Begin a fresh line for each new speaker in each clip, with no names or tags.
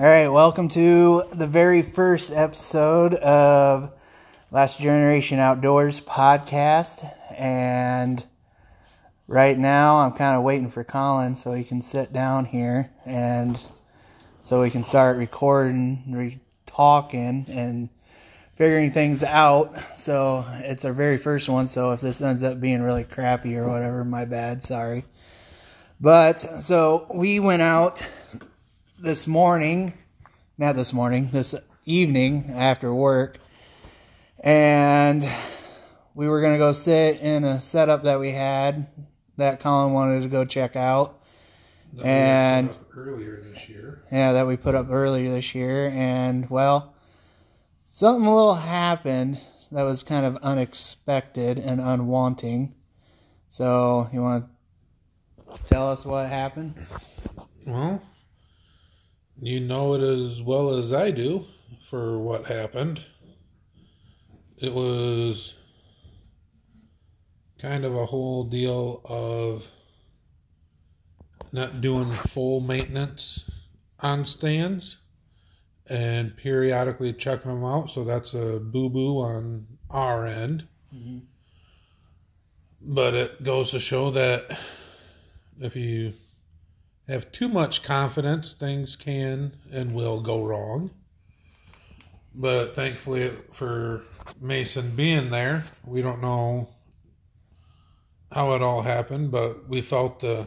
All right, welcome to the very first episode of Last Generation Outdoors podcast. And right now, I'm kind of waiting for Colin so he can sit down here and so we can start recording, re- talking, and figuring things out. So it's our very first one. So if this ends up being really crappy or whatever, my bad. Sorry. But so we went out this morning, not this morning, this evening after work, and we were going to go sit in a setup that we had that Colin wanted to go check out.
that we
And-
put up earlier this year.
Yeah, that we put up earlier this year. And, well, something a little happened that was kind of unexpected and unwanting. So, you want to tell us what happened?
Well, you know it as well as I do for what happened. It was kind of a whole deal of not doing full maintenance on stands and periodically checking them out. So that's a boo boo on our end. Mm-hmm. But it goes to show that if you have too much confidence, things can and will go wrong. But thankfully for Mason being there, we don't know how it all happened, but we felt the,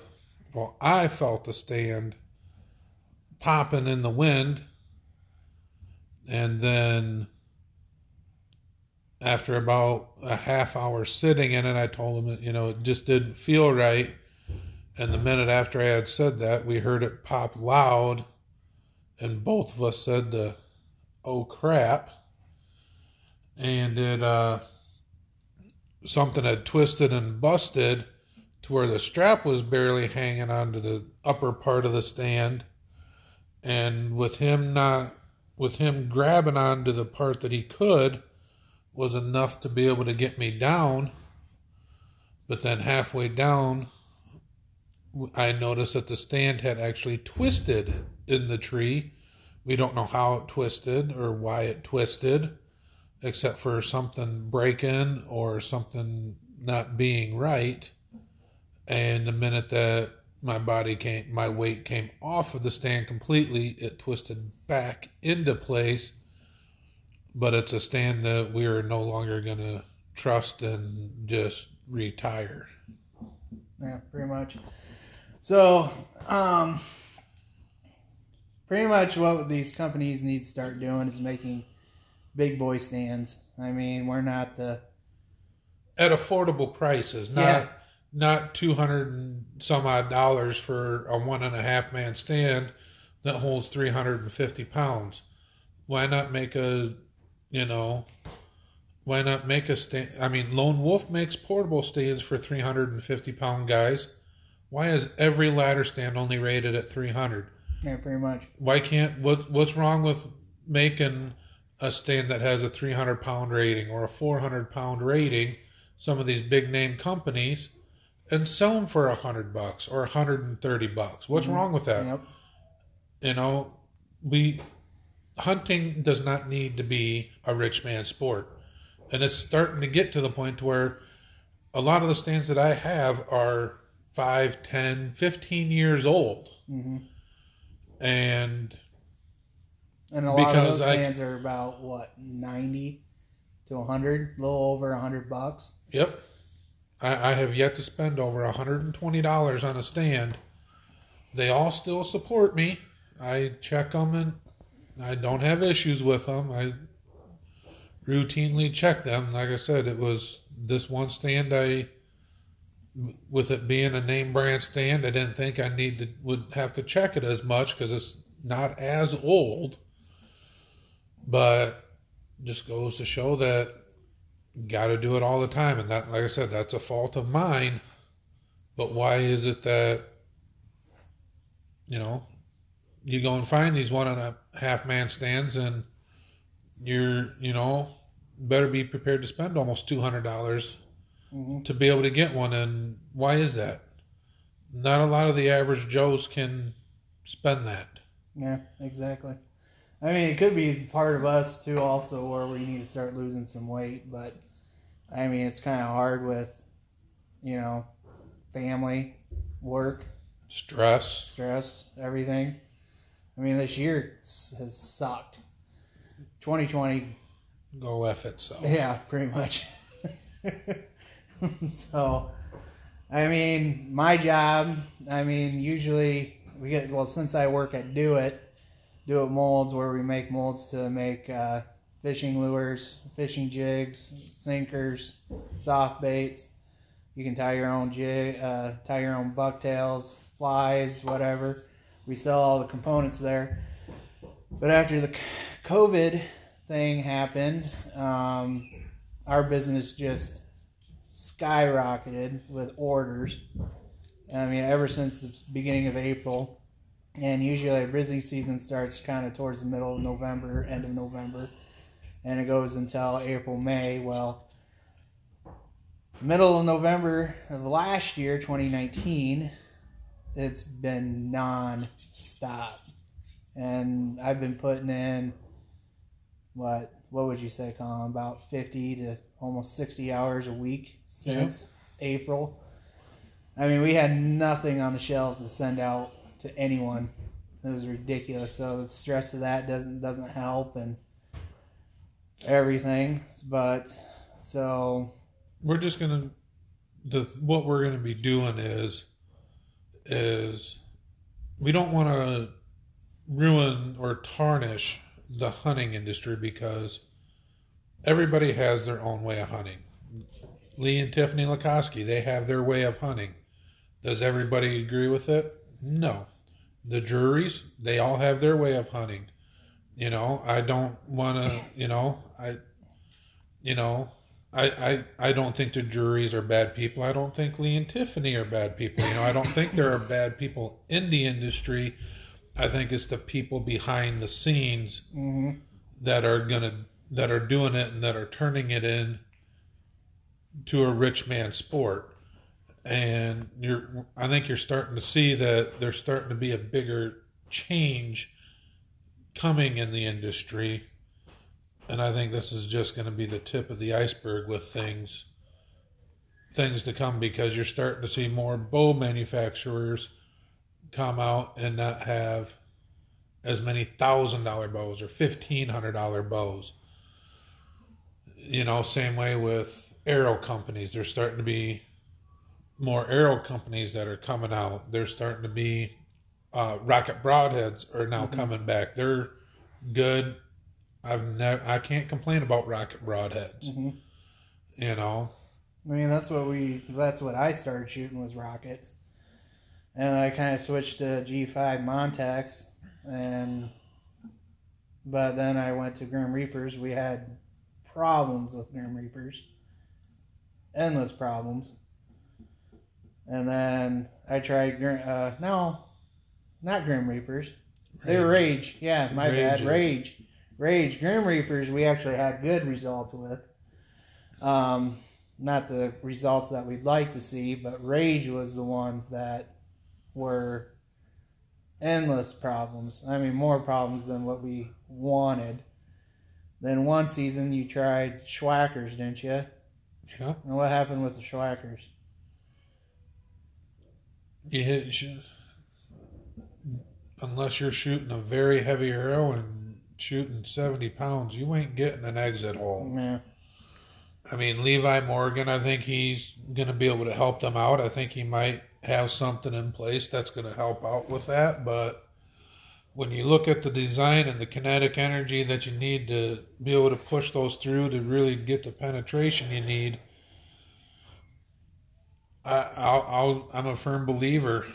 well, I felt the stand popping in the wind. And then after about a half hour sitting in it, I told him, you know, it just didn't feel right. And the minute after I had said that, we heard it pop loud, and both of us said the "oh crap," and it uh, something had twisted and busted to where the strap was barely hanging onto the upper part of the stand, and with him not with him grabbing onto the part that he could was enough to be able to get me down. But then halfway down, I noticed that the stand had actually twisted in the tree. We don't know how it twisted or why it twisted, except for something breaking or something not being right. And the minute that my body came, my weight came off of the stand completely, it twisted back into place. But it's a stand that we are no longer going to trust and just retire.
Yeah, pretty much. So, um, pretty much what these companies need to start doing is making big boy stands. I mean, we're not the
at affordable prices, not
Yeah.
not two hundred and some odd dollars for a one and a half man stand that holds three hundred and fifty pounds. Why not make a, you know, why not make a stand? I mean, Lone Wolf makes portable stands for three hundred and fifty pound guys. Why is every ladder stand only rated at three hundred?
yeah, pretty much.
Why can't what what's wrong with making a stand that has a 300 pound rating or a 400 pound rating some of these big name companies and sell them for a hundred bucks or a hundred and thirty bucks what's mm-hmm. wrong with that
Yep.
you know we hunting does not need to be a rich man's sport and it's starting to get to the point where a lot of the stands that i have are 5 10 15 years old
hmm
and
And a lot of those
I-
stands are about what ninety to hundred, a little over a hundred bucks.
Yep. I, I have yet to spend over $120 on a stand. They all still support me. I check them and I don't have issues with them. I routinely check them. Like I said, it was this one stand I, with it being a name brand stand, I didn't think I need to, would have to check it as much because it's not as old. But just goes to show that got to do it all the time and that like i said that's a fault of mine but why is it that you know you go and find these one and a half man stands and you're you know better be prepared to spend almost $200
Mhm.
to be able to get one and why is that not a lot of the average joes can spend that
Yeah, exactly. I mean, it could be part of us too, also, where we need to start losing some weight. But I mean, it's kind of hard with, you know, family, work,
Stress.
stress, everything. I mean, this year has sucked. 2020,
Go F itself.
yeah, pretty much. so, I mean, my job, I mean, usually we get, well, since I work at Do It, Do It Molds, where we make molds to make uh, fishing lures, fishing jigs, sinkers, soft baits. You can tie your own jig, uh, tie your own bucktails, flies, whatever. We sell all the components there. But after the COVID thing happened, um, our business just skyrocketed with orders. I mean, ever since the beginning of April, and usually our busy season starts kind of towards the middle of November, end of November, and it goes until April, May. Well, middle of November of last year, 2019, it's been non-stop, and I've been putting in what what would you say, Colin? About 50 to almost 60 hours a week since April. I mean, we had nothing on the shelves to send out to anyone. It was ridiculous. So the stress of that doesn't doesn't help and everything. But so
We're just gonna the what we're gonna be doing is is we don't want to ruin or tarnish the hunting industry because everybody has their own way of hunting. Lee and Tiffany Lakosky, they have their way of hunting. Does everybody agree with it? No. The Drurys, they all have their way of hunting. You know, I don't want to, you know, I, you know, I, I, I don't think the Drurys are bad people. I don't think Lee and Tiffany are bad people. You know, I don't think there are bad people in the industry. I think it's the people behind the scenes
mhm.
that are gonna that are doing it and that are turning it in to a rich man sport. And you're I think you're starting to see that there's starting to be a bigger change coming in the industry. And I think this is just going to be the tip of the iceberg with things things to come because you're starting to see more bow manufacturers come out and not have as many thousand dollar bows or fifteen hundred dollar bows. You know, same way with arrow companies. There's starting to be more arrow companies that are coming out. There's starting to be uh, rocket broadheads are now coming back. They're good. I've never. I can't complain about rocket broadheads.
Mhm.
You know,
I mean, that's what we. That's what I started shooting was rockets, and I kind of switched to G5 Montec, and but then I went to Grim Reapers. We had problems with Grim Reapers, endless problems, and then I tried. Uh, no, not Grim Reapers. They were Rage. Yeah, my bad. Rage. Rage. Grim Reapers, we actually had good results with. Um, not the results that we'd like to see, but Rage was the ones that were endless problems. I mean, more problems than what we wanted. Then one season you tried Swhackers, didn't you?
yeah.
And what happened with the Swhackers?
You hit unless you're shooting a very heavy arrow and shooting 70 pounds, you ain't getting an exit hole.
Yeah.
I mean, Levi Morgan, I think he's going to be able to help them out. I think he might have something in place that's going to help out with that. But when you look at the design and the kinetic energy that you need to be able to push those through to really get the penetration you need, I, I'll, I'll, I'm a firm believer.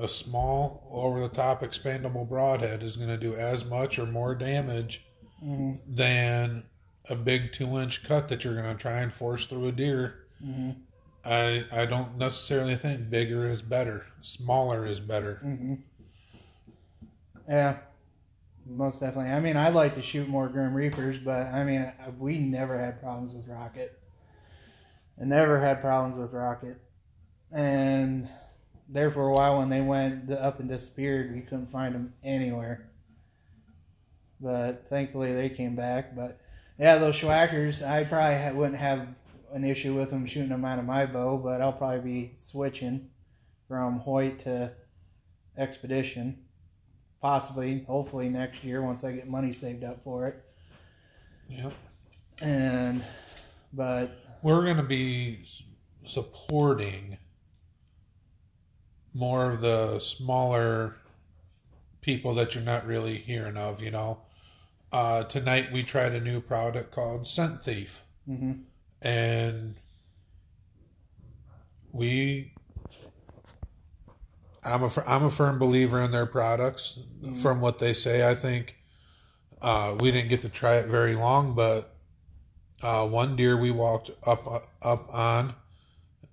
A small, over the top, expandable broadhead is going to do as much or more damage
Mhm.
than a big two inch cut that you're going to try and force through a deer.
Mhm.
I I don't necessarily think bigger is better. Smaller is better.
hmm Yeah, most definitely. I mean, I'd like to shoot more Grim Reapers, but I mean, we never had problems with Rocket. I never had problems with Rocket. And there for a while, when they went up and disappeared, we couldn't find them anywhere. but thankfully they came back. But yeah, those Swhackers, I probably wouldn't have an issue with them shooting them out of my bow, but I'll probably be switching from Hoyt to Xpedition, possibly, hopefully next year once I get money saved up for it.
Yep.
And but
We're going to be supporting more of the smaller people that you're not really hearing of, you know. Uh, tonight we tried a new product called Scent Thief.
mhm.
and we I'm a I'm a firm believer in their products from what they say I think. Uh, we didn't get to try it very long but uh, one deer we walked up up on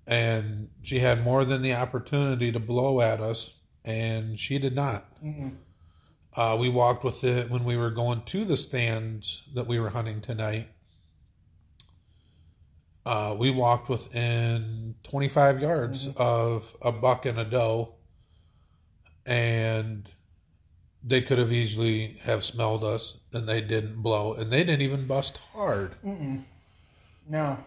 and she had more than the opportunity to blow at us and she did not.
Mm-mm.
uh, we walked with it when we were going to the stands that we were hunting tonight. Uh, we walked within 25 yards of a buck and a doe, and they could have easily have smelled us, and they didn't blow, and they didn't even bust hard.
Mm-mm. no.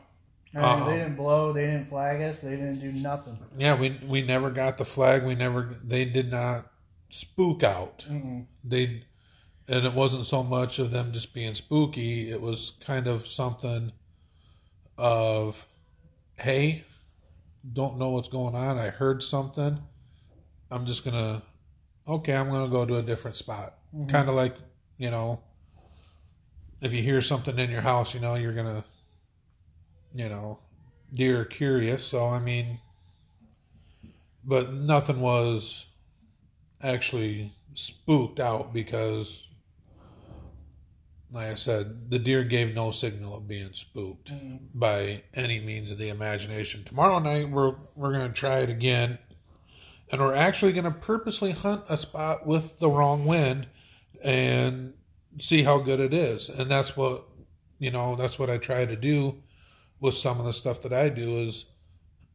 Uh-uh.
they didn't blow. They didn't flag us. They didn't do nothing.
Yeah, we we never got the flag. We never. They did not spook out.
Mm-mm.
they and it wasn't so much of them just being spooky it was kind of something of hey don't know what's going on i heard something i'm just gonna okay i'm gonna go to a different spot mm-hmm. kind of like you know if you hear something in your house you know you're gonna you know deer are curious so i mean but nothing was actually spooked out because like I said, the deer gave no signal of being spooked mm-hmm. by any means of the imagination. Tomorrow night we're we're gonna try it again. And we're actually gonna purposely hunt a spot with the wrong wind and see how good it is. And that's what you know, that's what I try to do with some of the stuff that I do is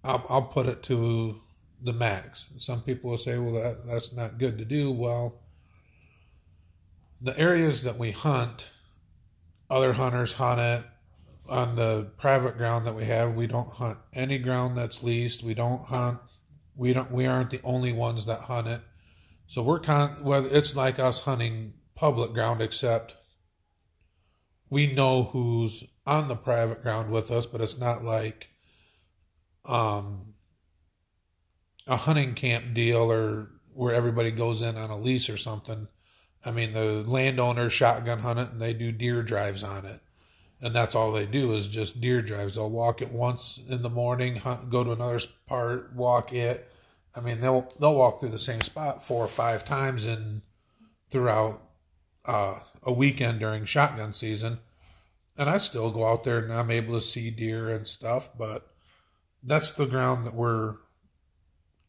I'll, I'll put it to the max. Some people will say, well, that, that's not good to do. Well, the areas that we hunt, other hunters hunt it. On the private ground that we have, we don't hunt any ground that's leased. We don't hunt. We don't. We aren't the only ones that hunt it. So we're con. Whether it's like us hunting public ground, except we know who's on the private ground with us, but it's not like um a hunting camp deal or where everybody goes in on a lease or something. I mean, the landowners shotgun hunt it and they do deer drives on it. And that's all they do is just deer drives. They'll walk it once in the morning, hunt, go to another part, walk it. I mean, they'll they'll walk through the same spot four or five times in throughout uh, a weekend during shotgun season. And I still go out there and I'm able to see deer and stuff, but that's the ground that we're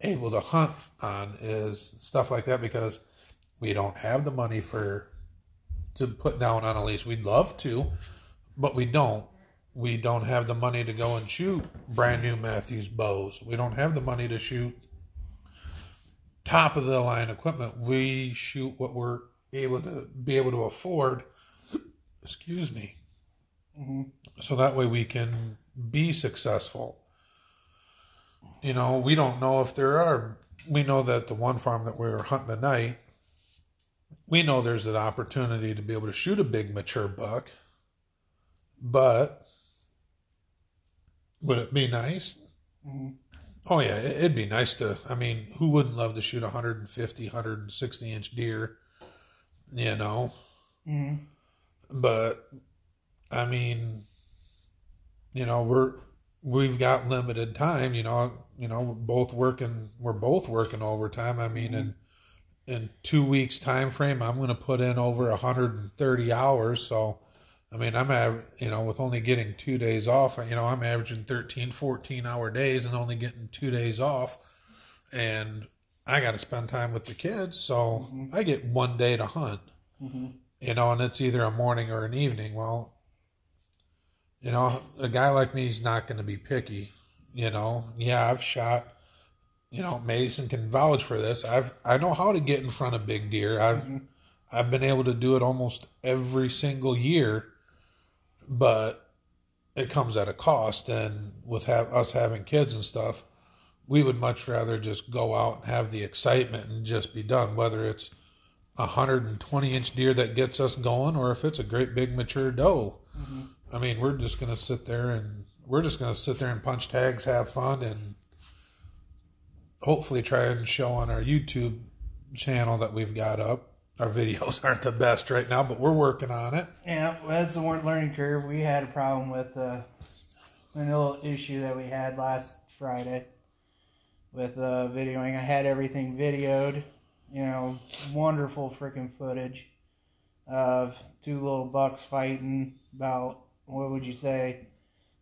able to hunt on is stuff like that because we don't have the money for to put down on a lease. We'd love to, but we don't. We don't have the money to go and shoot brand new Mathews bows. We don't have the money to shoot top of the line equipment. We shoot what we're able to be able to afford. Excuse me. Mm-hmm. So that way we can be successful you know, we don't know if there are. We know that the one farm that we were hunting tonight, we know there's an opportunity to be able to shoot a big mature buck, but would it be nice? Oh yeah, it- it'd be nice to. I mean, who wouldn't love to shoot a 150, 160 inch deer? You know,
Mhm.
but I mean, you know, we're we've got limited time. You know, you know, both working. We're both working overtime. I mean, in in two weeks time frame, I'm going to put in over 130 hours. So, I mean, I'm av- you know, with only getting two days off, you know, I'm averaging 13, 14 hour days and only getting two days off, and I got to spend time with the kids. So mm-hmm. I get one day to hunt mm-hmm. you know, and it's either a morning or an evening. Well, you know, a guy like me is not going to be picky. You know, yeah, I've shot. You know, Mason can vouch for this. I've I know how to get in front of big deer. I've mm-hmm. I've been able to do it almost every single year, but it comes at a cost. And with have, us having kids and stuff, we would much rather just go out and have the excitement and just be done, whether it's a 120 inch deer that gets us going or if it's a great big mature doe. Mm-hmm. I mean, we're just going to sit there and we're just going to sit there and punch tags, have fun, and hopefully try and show on our YouTube channel that we've got up. Our videos aren't the best right now, but we're working on it.
Yeah, that's the learning curve. We had a problem with uh, a little issue that we had last Friday with uh, videoing. I had everything videoed, you know, wonderful freaking footage of two little bucks fighting about, what would you say,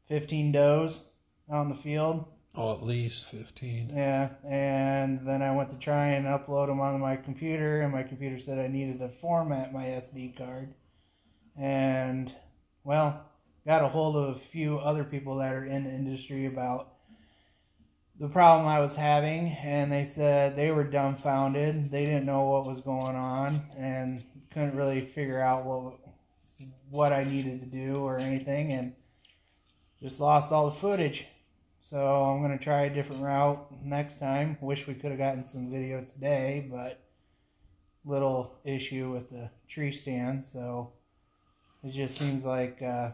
15 does on the field.
Oh, at least 15.
Yeah, and then I went to try and upload them on my computer, and my computer said I needed to format my SD card. And, well, got a hold of a few other people that are in the industry about the problem I was having, and they said they were dumbfounded. They didn't know what was going on and couldn't really figure out what what I needed to do or anything, and just lost all the footage. So I'm gonna try a different route next time. Wish we could have gotten some video today, but little issue with the tree stand. So it just seems like uh,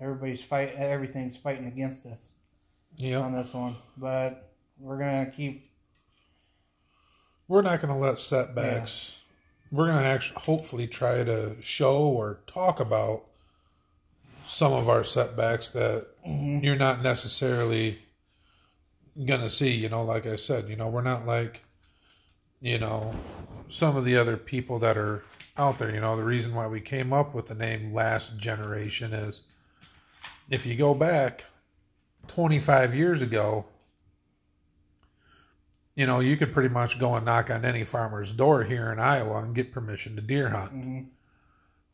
everybody's fight, everything's fighting against us
yep.
on this one. But we're gonna keep.
We're not gonna let setbacks. Yeah. We're gonna actually hopefully try to show or talk about some of our setbacks that mm-hmm. you're not necessarily gonna see. You know, like I said, you know, we're not like, you know, some of the other people that are out there. You know, the reason why we came up with the name Last Generation is if you go back 25 years ago, you know, you could pretty much go and knock on any farmer's door here in Iowa and get permission to deer hunt. Mm-hmm.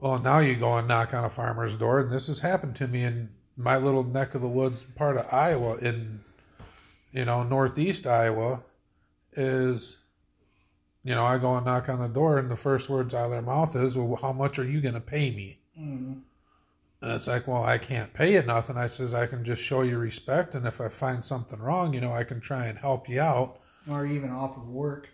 Well, now you go and knock on a farmer's door, and this has happened to me in my little neck of the woods part of Iowa, in you know northeast Iowa, is you know I go and knock on the door, and the first words out of their mouth is, "Well, how much are you going to pay me?" Mm-hmm. And it's like, well, I can't pay you nothing. I says I can just show you respect, and if I find something wrong, you know, I can try and help you out,
or even offer work.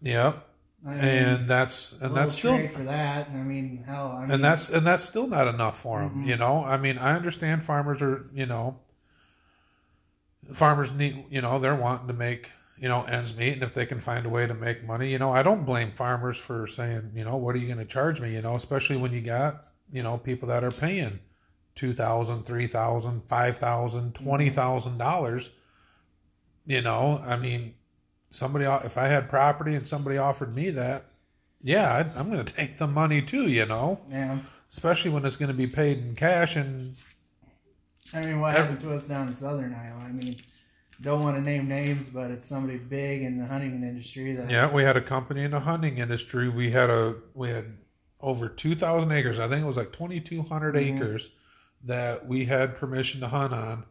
Yep. I mean, and that's and that's still
for that. I mean, hell, I mean,
and that's and that's still not enough for them. Mm-hmm. You know, I mean, I understand farmers are, you know, farmers need, you know, they're wanting to make you know ends meet, and if they can find a way to make money, you know, I don't blame farmers for saying, you know, what are you going to charge me? You know, especially when you got you know, people that are paying two thousand, three thousand, five thousand, twenty thousand dollars. You know, I mean, somebody if I had property and somebody offered me that, yeah, i am going to take the money too. You know,
yeah,
especially when it's going to be paid in cash and.
I mean, what happened to us down in Southern Iowa? I mean, don't want to name names, but it's somebody big in the hunting industry. That
yeah, we had a company in the hunting industry. We had a we had over 2,000 acres. I think it was like 2,200 mm-hmm. acres that we had permission to hunt on.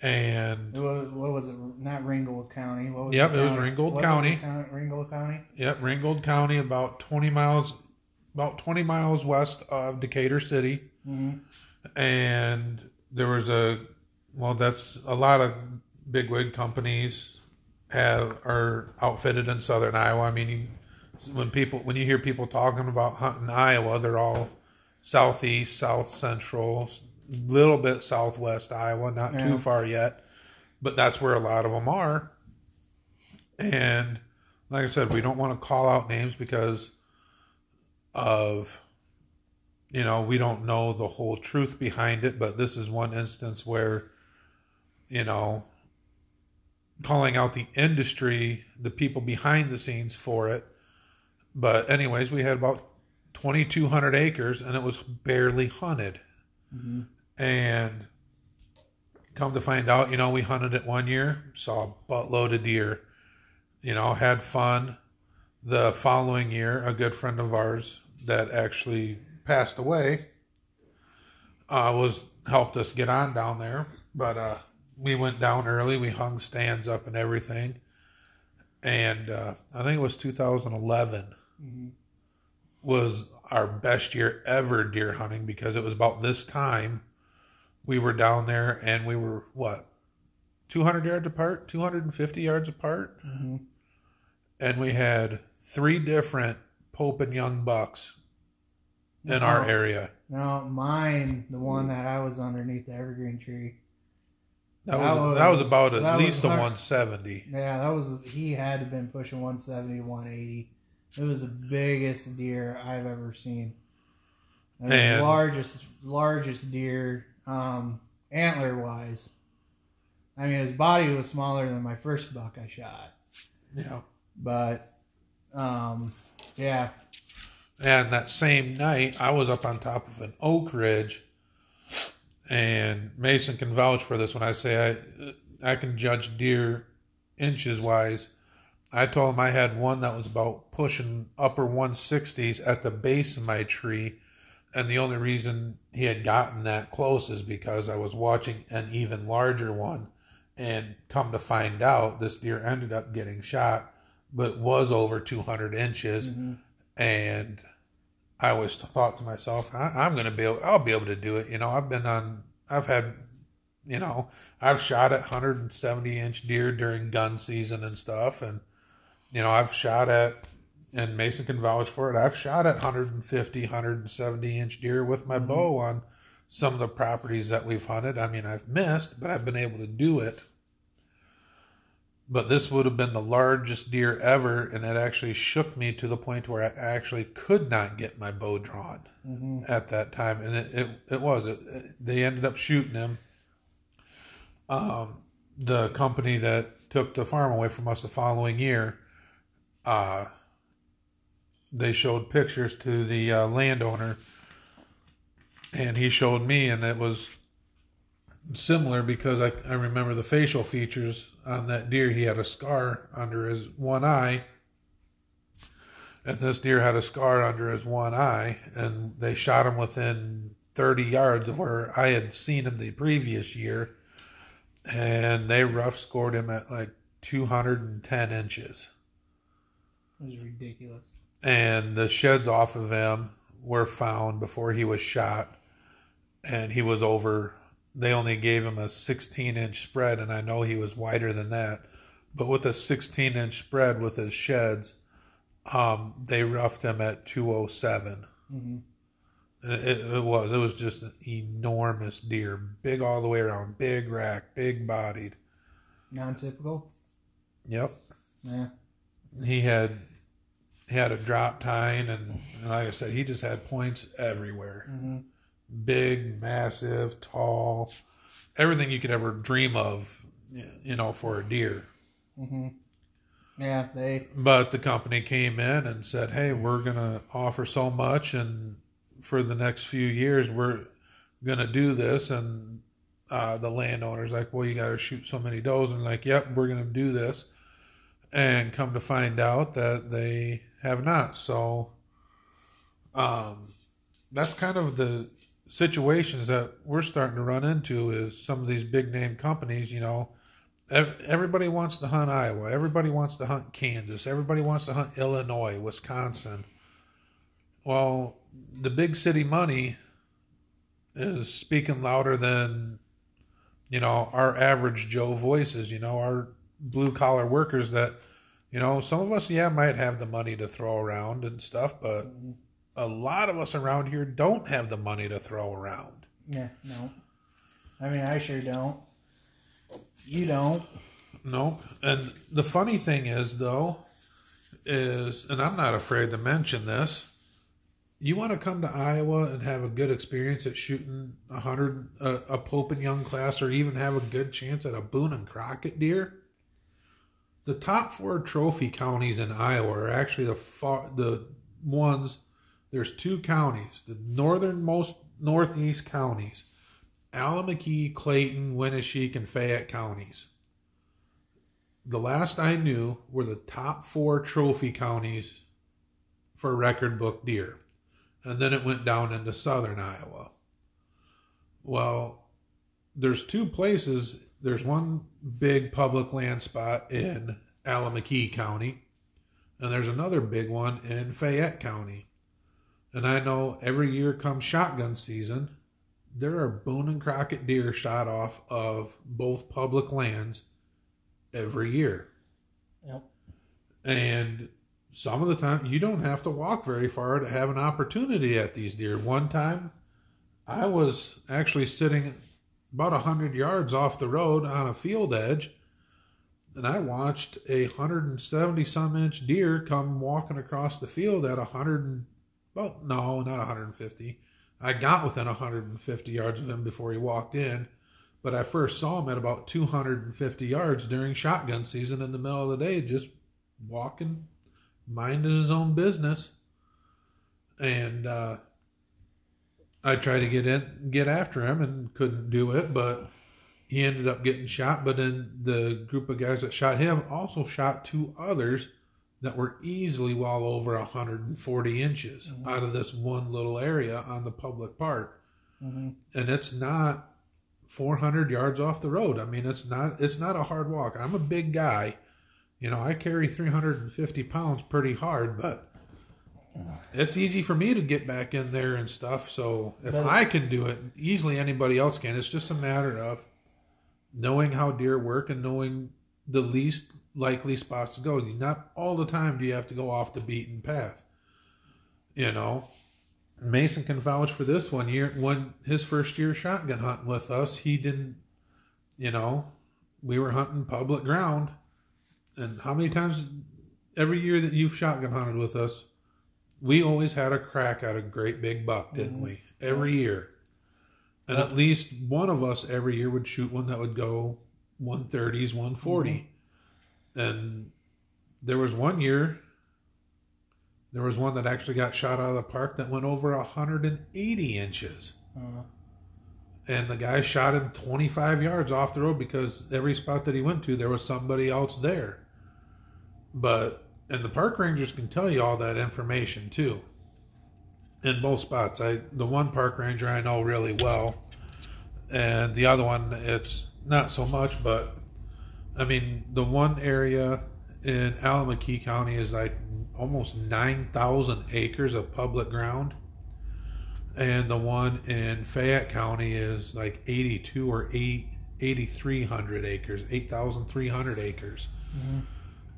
And
it was, what was it? Not Ringgold County. What was
yep, it was Ringgold
was
County.
It Ringgold County.
Yep, Ringgold County, about 20 miles, about 20 miles west of Decatur City. Mm-hmm. And there was a, well, that's a lot of bigwig companies have are outfitted in southern Iowa. I mean, when people when you hear people talking about hunting Iowa, they're all southeast, south central, little bit southwest Iowa, not yeah. too far yet, but that's where a lot of them are. And like I said, we don't want to call out names because of you know, we don't know the whole truth behind it, but this is one instance where you know, calling out the industry, the people behind the scenes for it but anyways, we had about 2,200 acres, and it was barely hunted. Mm-hmm. And come to find out, you know, we hunted it one year, saw a buttload of deer. You know, had fun. The following year, a good friend of ours that actually passed away uh, was helped us get on down there. But uh, we went down early. We hung stands up and everything. And uh, I think it was 2011 Mm-hmm. was our best year ever deer hunting because it was about this time we were down there and we were what 200 yards apart 250 yards apart
Mm-hmm.
and we had three different pope and young bucks in our area
No, mine, the one that I was underneath the evergreen tree.
that
That
was, that was
was-
about at
that was
least a 170
Yeah, that was he had to been pushing 170, 180. It was the biggest deer I've ever seen. And
And-
the largest largest deer, um, antler wise. I mean, his body was smaller than my first buck I shot,
yeah
but um, yeah,
And that same night, I was up on top of an oak ridge, and Mason can vouch for this when I say I I can judge deer inches wise. I told him I had one that was about pushing upper 160s at the base of my tree, and the only reason he had gotten that close is because I was watching an even larger one, and come to find out, this deer ended up getting shot, but was over 200 inches. Mm-hmm. And I always thought to myself, I, I'm going to be able, I'll be able to do it. You know, I've been on, I've had, you know, I've shot at 170 inch deer during gun season and stuff, and you know, I've shot at, and Mason can vouch for it. I've shot at 150, 170 inch deer with my bow on some of the properties that we've hunted. I mean, I've missed, but I've been able to do it. But this would have been the largest deer ever, and it actually shook me to the point where I actually could not get my bow drawn
Mm-hmm.
at that time, and it it, it was it, it- They ended up shooting him. Um, the company that took the farm away from us the following year, uh, they showed pictures to the uh, landowner, and he showed me, and it was similar because I, I remember the facial features on that deer. He had a scar under his one eye, and this deer had a scar under his one eye, and they shot him within 30 yards of where I had seen him the previous year, and they rough scored him at like 210 inches.
it was ridiculous.
And the sheds off of him were found before he was shot, and he was over. They only gave him a 16 inch spread, and I know he was wider than that. But with a 16 inch spread with his sheds, um, they roughed him at 207.
Mm-hmm.
It, it was. It was just an enormous deer, big all the way around, big rack, big bodied.
Non-typical.
Yep.
Yeah.
He had had a drop tine, and, and like I said, he just had points everywhere.
Mm-hmm.
Big, massive, tall, everything you could ever dream of, you know, for a deer.
Mm-hmm. Yeah, they.
But the company came in and said, "Hey, we're gonna offer so much, and for the next few years, we're gonna do this." And uh, the landowner's like, "Well, you got to shoot so many does," and like, "Yep, we're gonna do this." And come to find out that they have not. So, um, that's kind of the situations that we're starting to run into. Is some of these big name companies, you know. Everybody wants to hunt Iowa. Everybody wants to hunt Kansas. Everybody wants to hunt Illinois, Wisconsin. Well, the big city money is speaking louder than, you know, our average Joe voices, you know, our blue collar workers that, you know, some of us, yeah, might have the money to throw around and stuff, but mm-hmm. a lot of us around here don't have the money to throw around.
Yeah. No. I mean, I sure don't. You don't.
No. And the funny thing is, though, is, and I'm not afraid to mention this, you want to come to Iowa and have a good experience at shooting a hundred, a, a Pope and Young class, or even have a good chance at a Boone and Crockett deer. The top four trophy counties in Iowa are actually the far, the ones. There's two counties, the northernmost northeast counties, Allamakee, Clayton, Winneshiek, and Fayette counties the last I knew were the top four trophy counties for record book deer. And then it went down into southern Iowa. Well, there's two places. There's one big public land spot in Allamakee County, and there's another big one in Fayette County. And I know every year comes shotgun season, there are Boone and Crockett deer shot off of both public lands every year.
Yep.
And some of the time, you don't have to walk very far to have an opportunity at these deer. One time, I was actually sitting about a hundred yards off the road on a field edge, and I watched a hundred and seventy some inch deer come walking across the field at a hundred and well, no, not hundred and fifty. I got within 150 yards of him before he walked in, but I first saw him at about 250 yards during shotgun season in the middle of the day, just walking, minding his own business. And uh, I tried to get in, get after him, and couldn't do it. But he ended up getting shot. But then the group of guys that shot him also shot two others that were easily well over 140 inches mm-hmm. out of this one little area on the public park. Mm-hmm. And it's not 400 yards off the road. I mean, it's not it's not a hard walk. I'm a big guy. You know, I carry 350 pounds pretty hard, but it's easy for me to get back in there and stuff. So if but, I can do it, easily anybody else can. It's just a matter of knowing how deer work and knowing the least likely spots to go. Not all the time do you have to go off the beaten path. You know, Mason can vouch for this one year. When his first year shotgun hunting with us, he didn't, you know, we were hunting public ground. And how many times every year that you've shotgun hunted with us, we always had a crack at a great big buck, didn't mm-hmm. we? Every year. And at least one of us every year would shoot one that would go 130s, 140. Mm-hmm. And there was one year, there was one that actually got shot out of the park that went over 180 inches. Uh-huh. And the guy shot him 25 yards off the road because every spot that he went to, there was somebody else there. But, and the park rangers can tell you all that information too. In both spots. I the one park ranger I know really well, and the other one it's not so much, but I mean, the one area in Allamakee County is like almost 9,000 acres of public ground. And the one in Fayette County is like 82 or 8, 8,300 acres, 8,300 acres. Mm-hmm.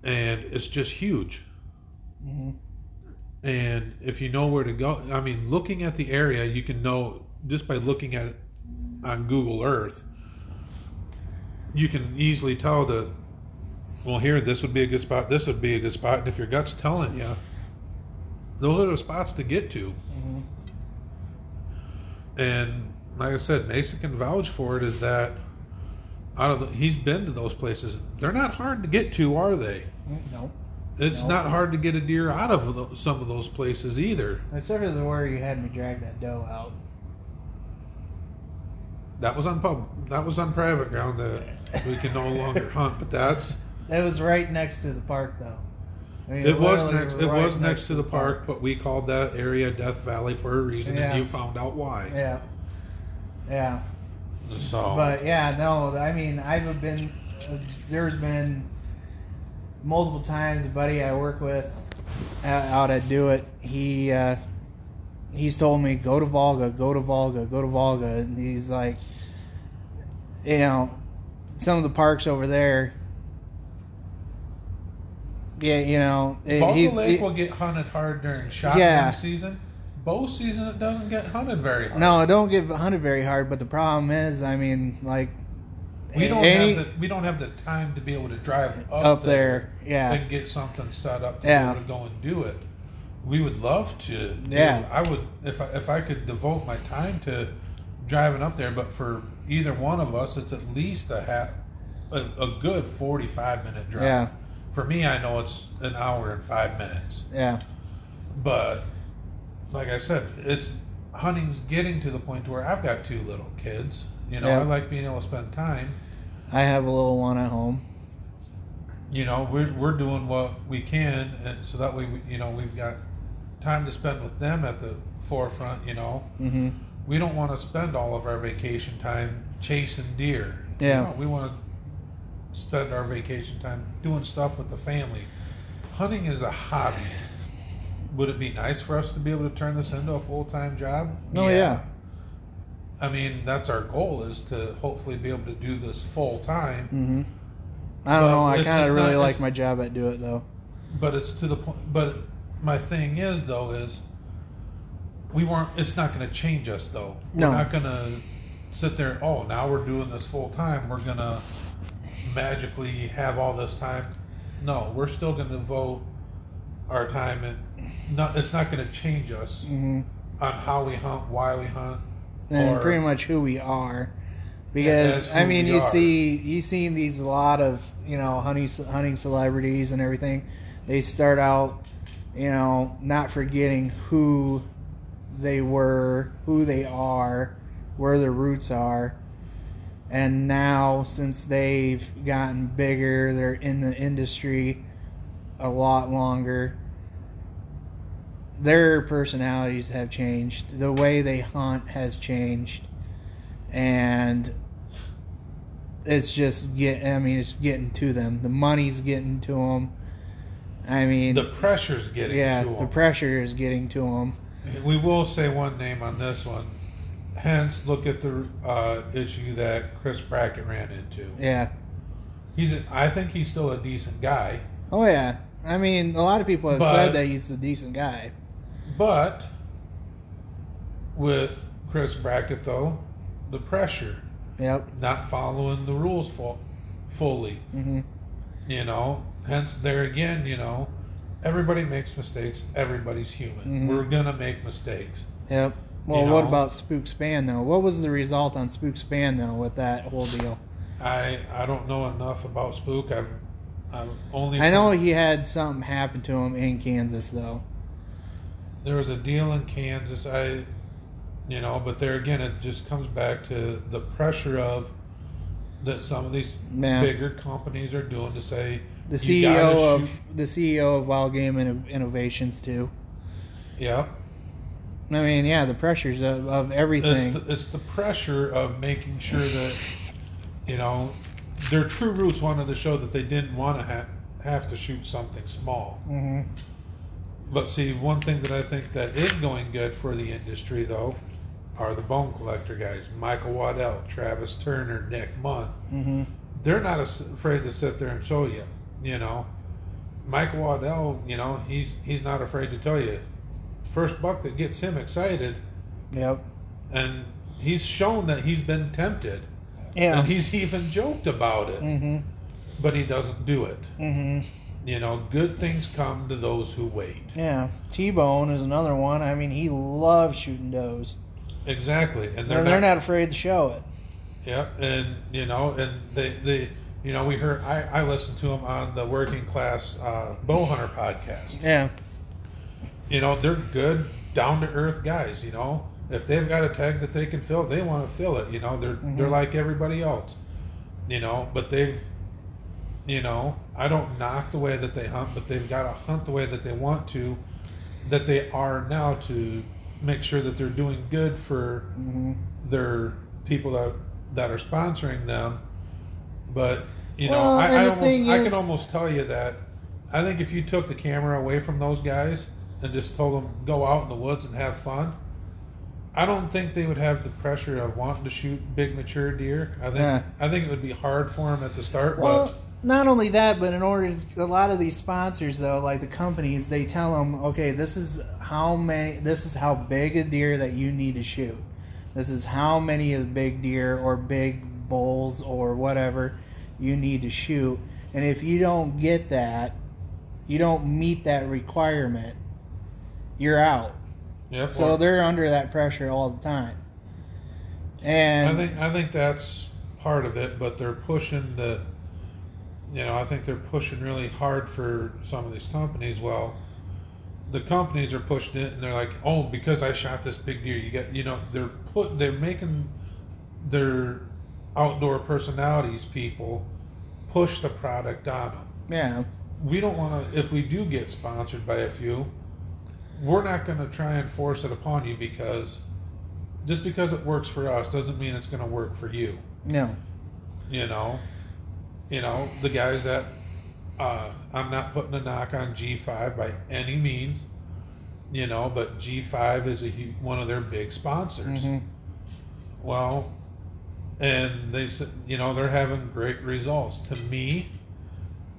And it's just huge. Mm-hmm. And if you know where to go, I mean, looking at the area, you can know just by looking at it on Google Earth you can easily tell that well here this would be a good spot this would be a good spot and if your gut's telling you those are the spots to get to mm-hmm. and like i said mason can vouch for it is that out of the, he's been to those places they're not hard to get to are they
no
it's no. not hard to get a deer out of some of those places either
except for the where you had me drag that doe out
that was on pub that was on private ground that we can no longer hunt. But that's
it was right next to the park, though.
I mean, it was next. It right was next, next to the park, park, but we called that area Death Valley for a reason, yeah. and you found out why.
Yeah. Yeah.
So.
But yeah, no. I mean, I've been. Uh, there's been multiple times. A buddy I work with uh, out at Do It, he uh, he's told me go to Volga, go to Volga, go to Volga, and he's like, you know, some of the parks over there. Yeah, you know,
Volga Lake it, will get hunted hard during shotgun yeah. season. Bow season, it doesn't get hunted very hard.
No, it don't get hunted very hard. But the problem is, I mean, like
we don't any, have the we don't have the time to be able to drive up,
up there, there, yeah,
and get something set up to
yeah.
be able to go and do it. We would love to.
Yeah,
I would if I, if I could devote my time to driving up there. But for either one of us, it's at least a half, a, a good forty-five minute drive.
Yeah.
For me, I know it's an hour and five minutes.
Yeah.
But like I said, it's hunting's getting to the point where I've got two little kids. You know, yeah. I like being able to spend time.
I have a little one at home.
You know, we're we're doing what we can, and so that way, we, you know, we've got time to spend with them at the forefront. You know,
mm-hmm
we don't want to spend all of our vacation time chasing deer.
Yeah.
You know, we want to spend our vacation time doing stuff with the family. Hunting is a hobby. Would it be nice for us to be able to turn this into a full time job?
Oh, yeah.
I mean, that's our goal is to hopefully be able to do this full time.
hmm I don't
Well,
know. I kind of really
not-
like my job at Do It though.
But it's to the point. But my thing is though is we weren't. It's not going to change us though.
No.
We're not going to sit there. Oh, now we're doing this full time. We're going to magically have all this time. No, we're still going to devote our time and not. It's not going to change us
hmm
on how we hunt, why we hunt,
and
or-
pretty much who we are. Because I mean, you
are.
see, you see these a lot of you know hunting hunting celebrities and everything. They start out, you know, not forgetting who they were, who they are, where their roots are, and now since they've gotten bigger, they're in the industry a lot longer. Their personalities have changed. The way they hunt has changed and it's just get I mean it's getting to them. The money's getting to them. I mean,
the pressure's getting
yeah,
to
the
them.
pressure is getting to them.
We will say one name on this one. Hence, look at the uh, issue that Chris Brackett ran into.
Yeah.
He's, a, I think he's still a decent guy,
Oh yeah. I mean, a lot of people have
But-
said that he's a decent guy.
But with Chris Brackett though, the pressure,
Yep.
not following the rules full, fully,
hmm
you know. Hence, there again, you know, everybody makes mistakes. Everybody's human.
Mhm.
We're gonna make mistakes.
Yep. Well,
You
what
know?
about Spook Spann though? What was the result on Spook Spann though with that whole deal?
I I don't know enough about Spook. I've I've only
I know he had something happen to him in Kansas though.
There was a deal in Kansas. I, you know, but there again, it just comes back to the pressure of that some of these
Yeah.
bigger companies are doing to say
The CEO of
shoot-
the CEO of Wild Game Inno- Innovations too.
yeah.
I mean, yeah, the pressures of, of everything.
It's the, it's the pressure of making sure that you know their true roots wanted to show that they didn't want to ha- have to shoot something small.
hmm
But see, one thing that I think that is going good for the industry, though, are the bone collector guys. Michael Waddell, Travis Turner, Nick Mundt.
hmm
They're not afraid to sit there and show you. You know, Michael Waddell. You know, he's he's not afraid to tell you. First buck that gets him excited,
Yep.
and he's shown that he's been tempted,
Yeah.
and he's even joked about it,
hmm
but he doesn't do it.
hmm
You know, good things come to those who wait.
Yeah. T Bone is another one. I mean, he loves shooting does,
Exactly, and
and
they're,
they're,
not
not afraid to show it.
Yep, and you know, and they, they, you know, we heard. I, I listened to him on the Working Class uh, Bow Hunter podcast.
Yeah.
You know, they're good, down to earth guys. You know, if they've got a tag that they can fill, they want to fill it. You know, they're they're
Mhm.
like everybody else. You know, but they've, you know, I don't knock the way that they hunt, but they've got to hunt the way that they want to, that they are now to make sure that they're doing good for
hmm
their people that that are sponsoring them. But you know,
Well,
I, I, almost, I can almost tell you that I think if you took the camera away from those guys and just told them go out in the woods and have fun, I don't think they would have the pressure of wanting to shoot big mature deer. I think
Yeah.
I think it would be hard for them at the start.
Well, not only that, but in order, a lot of these sponsors, though, like the companies, they tell them, okay, this is how many, this is how big a deer that you need to shoot. This is how many of big deer or big bulls or whatever you need to shoot. And if you don't get that, you don't meet that requirement, you're out.
yep,
So
well,
they're under that pressure all the time. And
I think I think that's part of it, but they're pushing the. You know, I think they're pushing really hard for some of these companies. Well, the companies are pushing it, and they're like, "Oh, because I shot this big deer, you get." You know, they're put they're making their outdoor personalities people push the product on them.
yeah,
We don't want to. If we do get sponsored by a few, we're not going to try and force it upon you because just because it works for us doesn't mean it's going to work for you.
no,
You know, you know the guys that uh, I'm not putting a knock on G5 by any means. you know, but G5 is a hu- one of their big sponsors.
Mhm.
Well, and they said, you know, they're having great results. To me,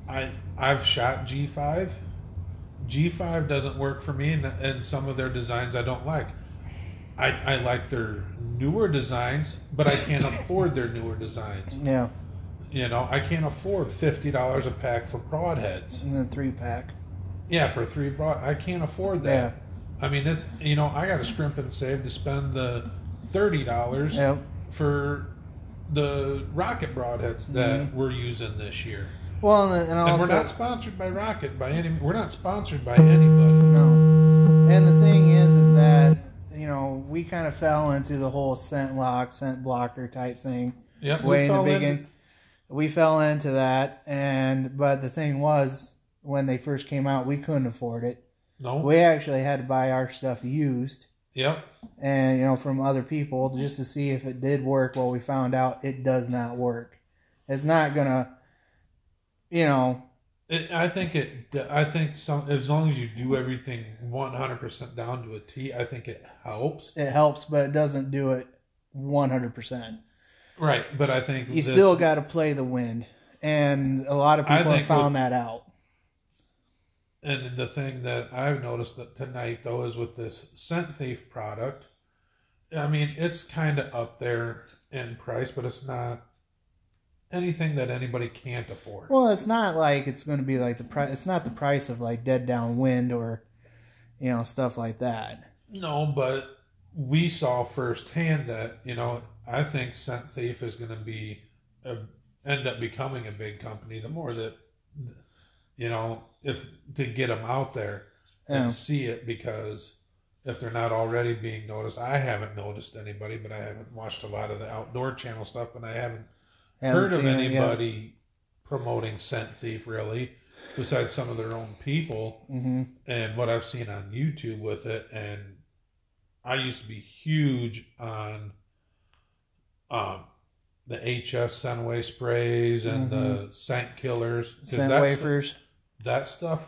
I I've shot G5. G5 doesn't work for me, and, and some of their designs I don't like. I, I like their newer designs, but I can't afford their newer designs.
Yeah,
You know, I can't afford fifty dollars a pack for broadheads.
and then three pack.
Yeah, for three broad, I can't afford that. Yeah. I mean, it's you know, I got to scrimp and save to spend the thirty dollars
Yep.
for the rocket broadheads that
Mm-hmm.
we're using this year.
Well, and, and
And we're not sponsored by Rocket by any. We're not sponsored by anybody.
no. And the thing is, is that you know we kind of fell into the whole scent lock, scent blocker type thing.
Yep,
way in the beginning. We fell into that, and but the thing was, when they first came out, we couldn't afford it.
No.
We actually had to buy our stuff used,
Yep.
and you know from other people just to see if it did work. Well, we found out it does not work. It's not gonna, you know,
It, I think it. I think some. As long as you do everything one hundred percent down to a T, I think it helps.
it helps, but it doesn't do it one hundred percent.
Right, but I think
You
this-
still got to play the wind, and a lot of people have found
with-
that out.
And the thing that I've noticed that tonight though is with this scent thief product. I mean, it's kind of up there in price, but it's not anything that anybody can't afford.
Well, it's not like it's going to be like the price. It's not the price of like Dead Down Wind or, you know, stuff like that.
No, but we saw firsthand that you know I think Scent Thief is going to be a, end up becoming a big company. The more that you know, if to get them out there
Yeah.
and see it, because if they're not already being noticed, I haven't noticed anybody, but I haven't watched a lot of the outdoor channel stuff, and I haven't
Haven't
heard of
seen it yet.
anybody promoting Scent Thief really, besides some of their own people
Mhm.
and what I've seen on YouTube with it. And I used to be huge on um, the HS Scent-A-Way sprays and the scent killers,
Scent wafers.
That stuff,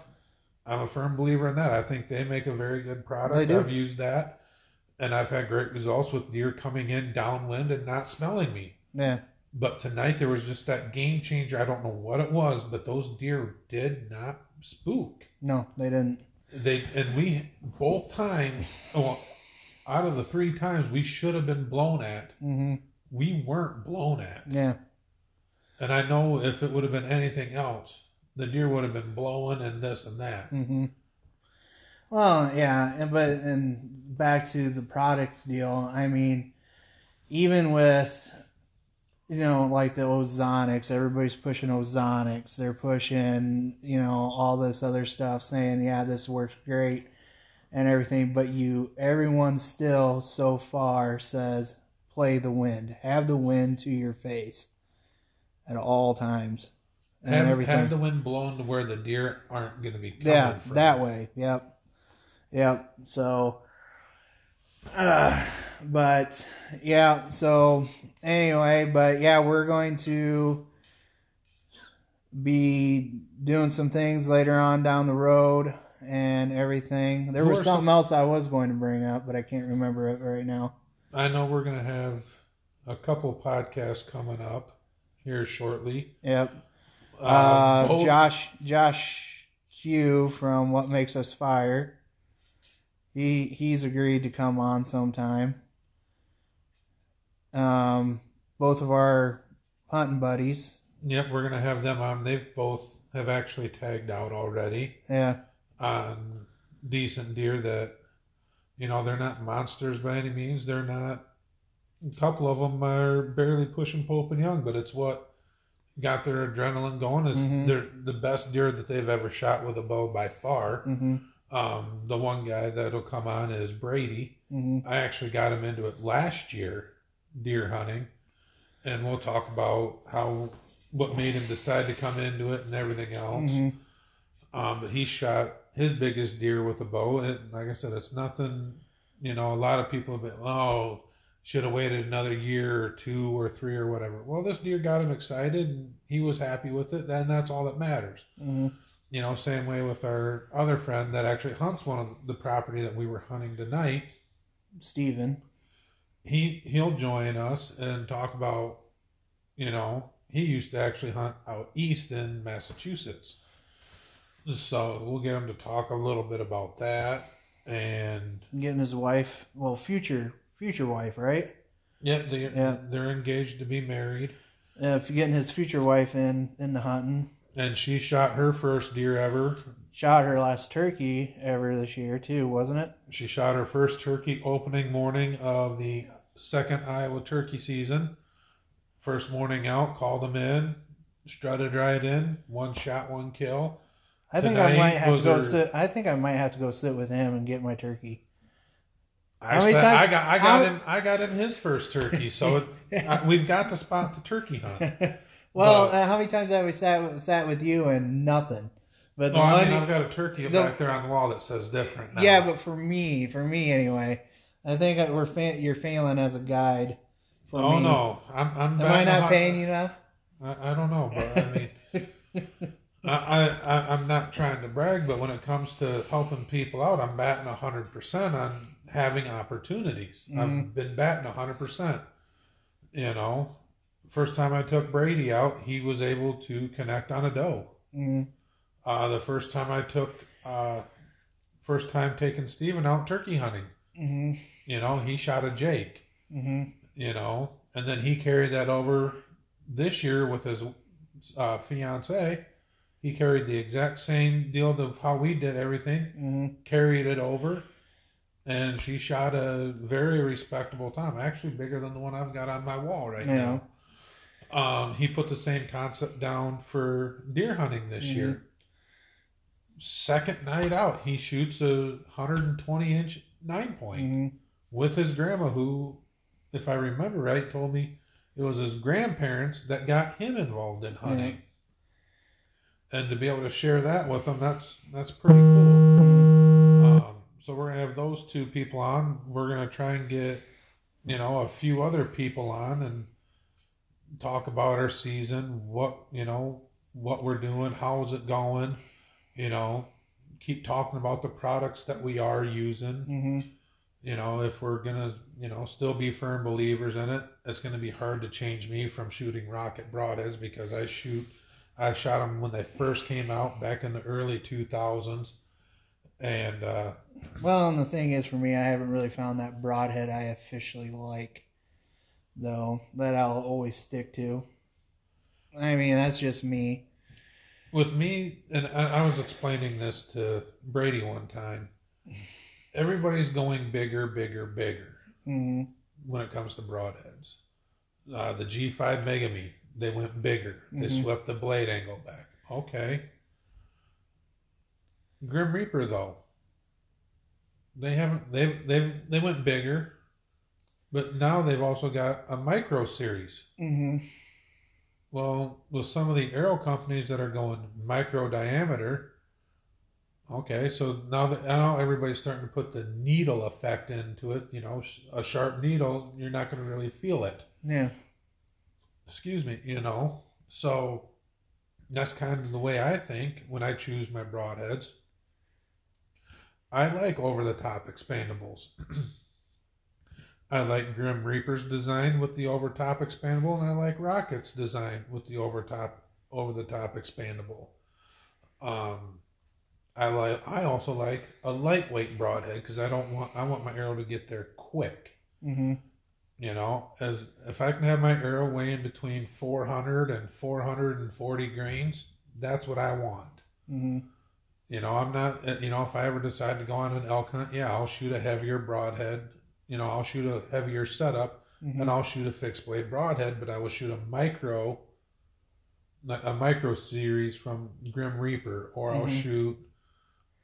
I'm a firm believer in that. I think they make a very good product. I've used that. And I've had great results with deer coming in downwind and not smelling me.
Yeah.
But tonight there was just that game changer. I don't know what it was, but those deer did not spook.
No, they didn't.
They and we both times. Well, out of the three times we should have been blown at,
hmm
we weren't blown at.
Yeah.
And I know if it would have been anything else, the deer would have been blowing and this and that.
hmm Well, yeah, and but and back to the products deal. I mean, even with you know like the ozonics, everybody's pushing ozonics. They're pushing you know all this other stuff, saying yeah this works great and everything. But you, everyone still so far says play the wind, have the wind to your face at all times, and
Have,
everything.
have the wind blown to where the deer aren't going to be coming
Yeah,
from.
that way. Yep. Yep. So, uh, but yeah. So anyway, but yeah, we're going to be doing some things later on down the road and everything. There was something else I was going to bring up, but I can't remember it right now.
I know we're going to have a couple podcasts coming up here shortly.
Yep. Uh,
both-
Josh Josh Q from What Makes Us Fire. He he's agreed to come on sometime. Um, both of our hunting buddies.
Yep, we're going to have them on. They've both have actually tagged out already
Yeah,
on decent deer that, you know, they're not monsters by any means. They're not. A couple of them are barely pushing Pope and Young, but it's what got their adrenaline going. Is
Mhm.
they're the best deer that they've ever shot with a bow by far.
hmm
Um, the one guy that'll come on is Brady.
hmm
I actually got him into it last year, deer hunting, and we'll talk about how what made him decide to come into it and everything else.
hmm
Um, but he shot his biggest deer with a bow, and like I said, it's nothing. You know, a lot of people have been, oh, should have waited another year or two or three or whatever. Well, this deer got him excited, and he was happy with it, and that's all that matters.
hmm
you know, same way with our other friend that actually hunts one of the property that we were hunting tonight.
Steven.
He he'll join us and talk about, you know, he used to actually hunt out east in Massachusetts. So we'll get him to talk a little bit about that and
Getting his wife, well, future future wife, right?
yeah, they
Yeah.
they're engaged to be married.
Uh, if getting his future wife in in the hunting.
And she shot her first deer ever.
Shot her last turkey ever this year too, wasn't it?
She shot her first turkey opening morning of the second Iowa turkey season. First morning out, called them in, strutted right in, one shot, one kill.
I think I might have to go
her-
sit. I think I might have to go sit with him and get my turkey.
I,
How many times-
I got I
how-
him I got him his first turkey, so it, I, we've got to spot the turkey hunt.
well,
But-
uh, how many times have we sat sat with you and nothing? But the
No, I
one,
mean I've got a turkey
the-
back there on the wall that says different. Now.
yeah, but for me, for me anyway, I think we're fa- you're failing as a guide. For
oh
me.
no, I'm I'm
am I not paying you enough?
I, I don't know, but I mean, I, I, I'm not trying to brag, but when it comes to helping people out, I'm batting hundred percent on having opportunities.
Mhm.
I've been batting hundred percent. You know, first time I took Brady out, he was able to connect on a doe.
Mm,
Uh, the first time I took, uh, first time taking Steven out turkey hunting,
hmm
you know, he shot a Jake
hmm
you know, and then he carried that over this year with his uh, fiance. He carried the exact same deal of how we did everything,
hmm
carried it over, and she shot a very respectable time, actually bigger than the one I've got on my wall right
Yeah.
now. Um, he put the same concept down for deer hunting this
Mhm.
year. Second night out, he shoots a 120 inch nine point
hmm
with his grandma, who, if I remember right, told me it was his grandparents that got him involved in hunting. And to be able to share that with them, that's that's pretty cool. Um, so we're gonna have those two people on. We're gonna try and get, you know, a few other people on and talk about our season. What you know, what we're doing, how's it going? You know, keep talking about the products that we are using
hmm
you know, if we're gonna, you know, still be firm believers in it, it's gonna be hard to change me from shooting rocket broadheads because I shoot, I shot them when they first came out back in the early two thousands, and uh,
Well, and the thing is, for me, I haven't really found that broadhead I officially like, though, that I'll always stick to. I mean, that's just me.
with me, and I, I was explaining this to Brady one time. Everybody's going bigger, bigger, bigger.
hmm
when it comes to broadheads. Uh, the G5 Megameat, they went bigger. They
Mhm.
swept the blade angle back. Okay. Grim Reaper though, they haven't. They they they went bigger, but now they've also got a micro series.
hmm
Well, with some of the arrow companies that are going micro diameter, okay, so now that now everybody's starting to put the needle effect into it. You know, a sharp needle, you're not going to really feel it.
Yeah.
Excuse me, you know. So that's kind of the way I think when I choose my broadheads. I like over the top expandables. I like Grim Reaper's design with the over top expandable, and I like Rocket's design with the over top over the top expandable. Um, I like. I also like a lightweight broadhead because I don't want. I want my arrow to get there quick.
hmm
You know, as if I can have my arrow weighing between 400 and 440 grains, that's what I want.
hmm
You know, I'm not. uh, You know, if I ever decide to go on an elk hunt, yeah, I'll shoot a heavier broadhead. You know, I'll shoot a heavier setup,
hmm
and I'll shoot a fixed blade broadhead, but I will shoot a micro, a micro series from Grim Reaper, or I'll
Mhm.
shoot,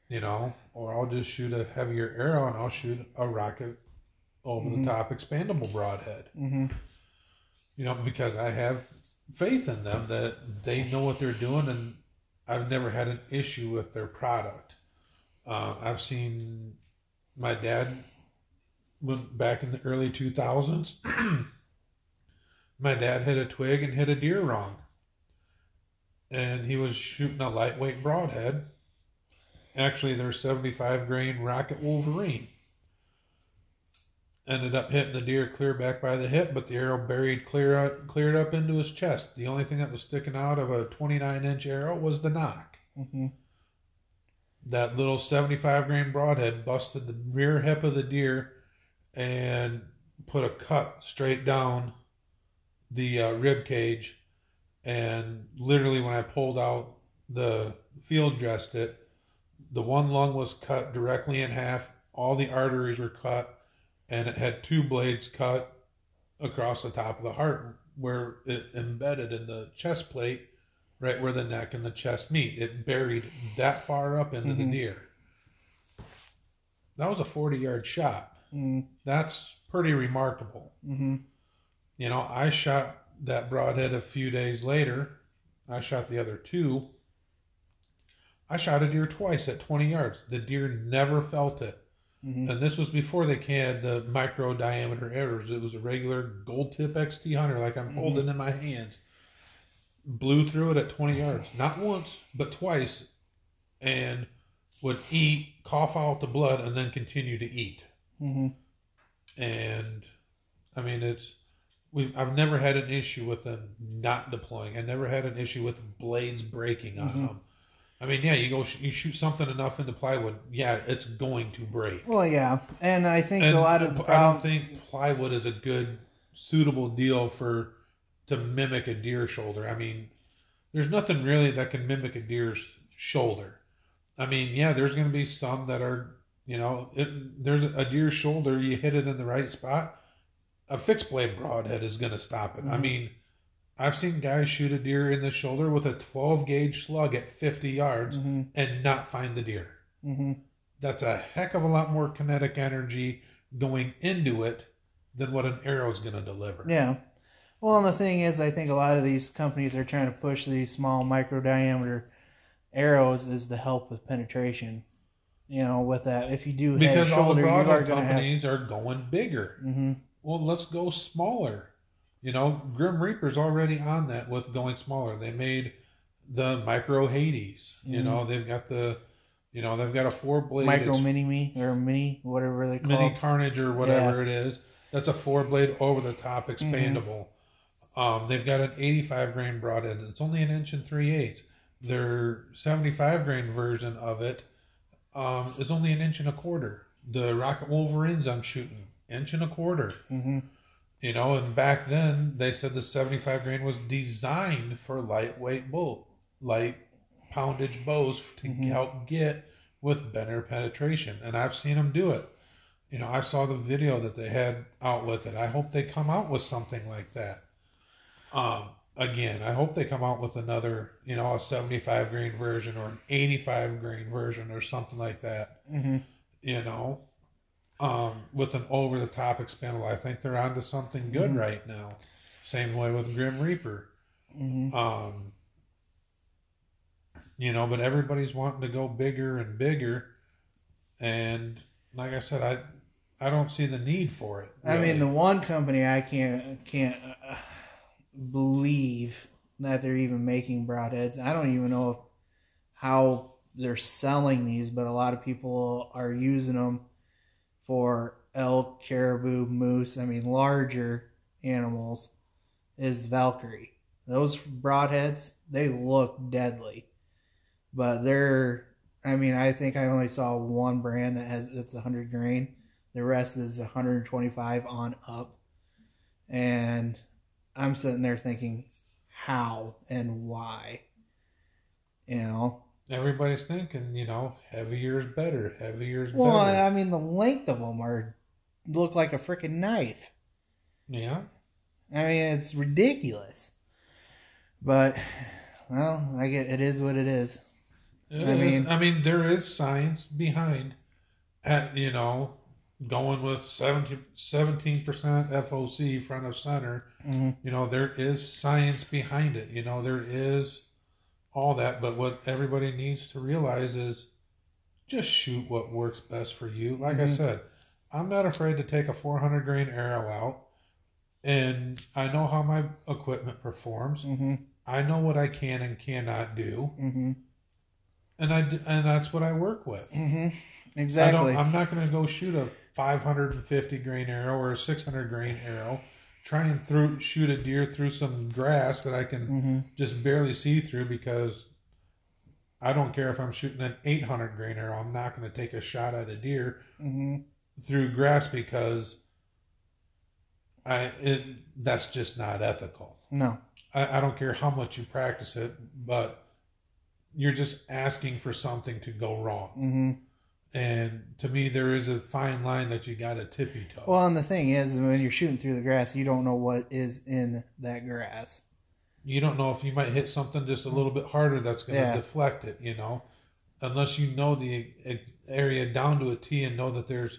you know, or I'll just shoot a heavier arrow and I'll shoot a rocket over
Mhm.
the top expandable broadhead.
hmm
You know, because I have faith in them that they know what they're doing, and I've never had an issue with their product. Uh, I've seen my dad went back in the early 2000s. my dad hit a twig and hit a deer wrong. and he was shooting a lightweight broadhead. Actually, their 75 grain Rocket Wolverine. Ended up hitting the deer clear back by the hip, but the arrow buried clear out, cleared up into his chest. The only thing that was sticking out of a 29 inch arrow was the nock.
Mm-hmm.
That little 75 grain broadhead busted the rear hip of the deer and put a cut straight down the uh, rib cage. And literally, when I pulled out the field dressed it, the one lung was cut directly in half. All the arteries were cut, and it had two blades cut across the top of the heart where it embedded in the chest plate, right where the neck and the chest meet. It buried that far up into
Mhm.
the deer. That was a 40 yard shot.
Mm-hmm.
That's pretty remarkable.
Mm-hmm.
You know, I shot that broadhead a few days later. I shot the other two. I shot a deer twice at 20 yards. The deer never felt it.
Mm-hmm.
And this was before they had the micro diameter arrows. It was a regular gold tip XT hunter, like I'm
Mhm.
holding in my hands. Blew through it at 20 yards. Not once, but twice. And would eat, cough out the blood, and then continue to eat
Mm-hmm.
and I mean it's we I've never had an issue with them not deploying. I never had an issue with blades breaking on
Mhm.
them. I mean, yeah, you go sh- you shoot something enough into plywood, yeah, it's going to break.
Well, yeah, and I think
And
a lot of the
I don't think plywood is a good suitable deal for to mimic a deer shoulder. I mean, there's nothing really that can mimic a deer's shoulder. I mean, yeah, there's going to be some that are, you know, it, there's a deer's shoulder. You hit it in the right spot, a fixed blade broadhead is going to stop it. I
Mhm.
mean, I've seen guys shoot a deer in the shoulder with a 12 gauge slug at 50 yards
hmm
and not find the deer
hmm
that's a heck of a lot more kinetic energy going into it than what an arrow is going to deliver.
Yeah. Well, and the thing is, I think a lot of these companies are trying to push these small micro diameter arrows is to help with penetration. You know, with that, if you do head
Because all the
shoulder, you are
broadhead
going to have.
companies are going bigger.
hmm
Well, let's go smaller. You know, Grim Reaper's already on that with going smaller. They made the micro Hades. You
Mhm.
know, they've got the, you know, they've got a four blade
Micro mini me or mini whatever they call.
mini. Carnage or whatever it is. That's a four blade over the top
Mm-hmm.
expandable. Um, they've got an 85 grain broadhead. It's only an inch and three eighths. Their 75 grain version of it um, is only an inch and a quarter. The Rocket Wolverines I'm shooting inch and a quarter.
hmm
You know, and back then they said the 75 grain was designed for lightweight bow, light poundage bows to
Mhm.
help get with better penetration. And I've seen them do it. You know, I saw the video that they had out with it. I hope they come out with something like that. Um, again, I hope they come out with another, you know, a 75 grain version or an 85 grain version or something like that
hmm
you know, um, with an over the top expandable. I think they're onto something good
Mhm.
right now. Same way with Grim Reaper.
hmm
Um, you know, but everybody's wanting to go bigger and bigger. And like I said, I I don't see the need for it.
I mean, the one company I can't can't uh, believe that they're even making broadheads. I don't even know how they're selling these, but a lot of people are using them for elk, caribou, moose. I mean, larger animals is Valkyrie. Those broadheads, they look deadly, but they're. I mean, I think I only saw one brand that has it's 100 grain. The rest is 125 on up. And I'm sitting there thinking, how and why? You know?
Everybody's thinking, you know, heavier is better. Heavier is
Well,
better.
Well, I mean, the length of them are look like a freaking knife.
yeah.
I mean, it's ridiculous. But, well, I get it is what it is.
It
I
is.
mean-
I mean, there is science behind, at you know, going with 17 percent FOC front of center.
hmm
You know, there is science behind it. You know, there is all that. But what everybody needs to realize is, just shoot what works best for you. Like I
Mhm.
said, I'm not afraid to take a 400 grain arrow out, and I know how my equipment performs.
hmm
I know what I can and cannot do,
Mm-hmm.
and I and that's what I work with.
Mm-hmm.
I
Exactly.
don't, I'm not going to go shoot a 550 grain arrow or a 600 grain arrow. Try and through shoot a deer through some grass that I can
mm-hmm.
just barely see through because I don't care if I'm shooting an 800 grain arrow. I'm not going to take a shot at a deer
Mm-hmm.
through grass because I it that's just not ethical.
No.
I, I don't care how much you practice it, but you're just asking for something to go wrong.
Mm-hmm.
And to me, there is a fine line that you got to tippy toe.
Well, and the thing is, when you're shooting through the grass, you don't know what is in that grass.
you don't know if you might hit something just a little bit harder that's going to
Yeah.
deflect it, you know, unless you know the area down to a T and know that there's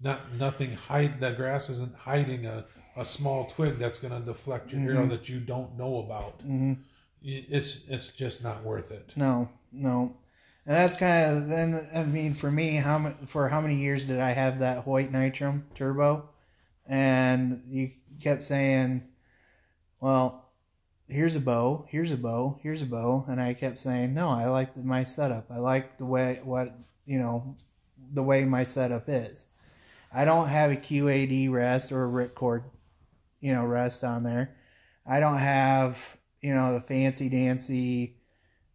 not nothing hide that grass isn't hiding a, a small twig that's going to deflect your arrow
Mhm.
that you don't know about.
Mm-hmm.
It's it's just not worth it.
No, no. And that's kind of then. I mean, for me, how for how many years did I have that Hoyt Nitrum Turbo? And you kept saying, "Well, here's a bow, here's a bow, here's a bow," and I kept saying, "No, I like my setup. I like the way what you know, the way my setup is. I don't have a QAD rest or a ripcord, you know, rest on there. I don't have you know the fancy dancy."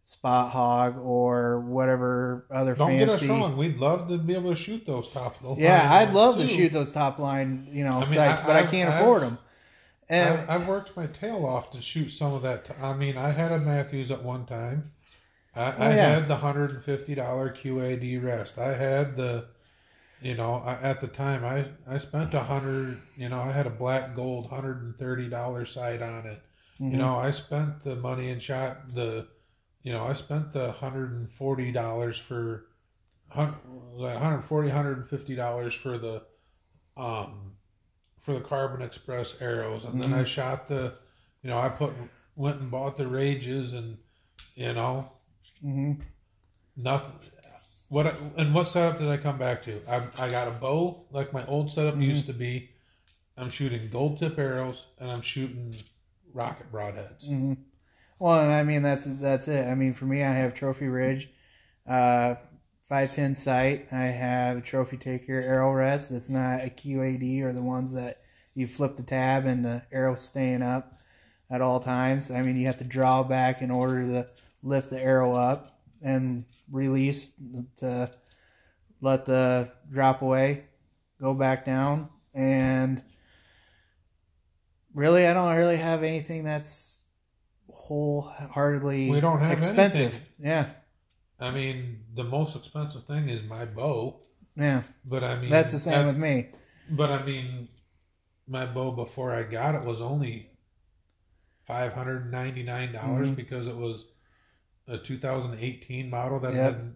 Spot hog or whatever other
Don't get us
fancy.
wrong. We'd love to be able to shoot those top. Those
Yeah, I'd love to shoot those top line, you know,
I mean,
sights,
I-
but I,
I've-
can't
I've-
afford them. And
I, I've worked my tail off to shoot some of that. T- I mean, I had a Mathews at one time. I, I
Oh, yeah.
had the hundred and fifty dollar QAD rest. I had the, you know, I, at the time I I spent a hundred. You know, I had a black gold hundred and thirty dollar sight on it.
Mhm.
You know, I spent the money and shot the, you know, I spent the hundred and forty dollars for, like 140 150 dollars for the, um, for the Carbon Express arrows, and then I shot the, you know, I put went and bought the rages, and you know,
Mhm.
nothing. What I- and what setup did I come back to? I I got a bow like my old setup
Mhm.
used to be. I'm shooting gold tip arrows, and I'm shooting rocket broadheads.
Well, I mean that's that's it. I mean, for me, I have Trophy Ridge, uh, five pin sight. I have Trophy Taker arrow rest. That's not a QAD or the ones that you flip the tab and the arrow staying up at all times. I mean, you have to draw back in order to lift the arrow up and release to let the drop away, go back down, and really, I don't really have anything that's wholeheartedly
We don't have
expensive.
anything.
Yeah,
I mean, the most expensive thing is my bow,
yeah,
but I mean
that's the same
that's-
with me.
But I mean, my bow before I got it was only five hundred ninety nine dollars
Mhm.
because it was a 2018 model that
Yep.
had,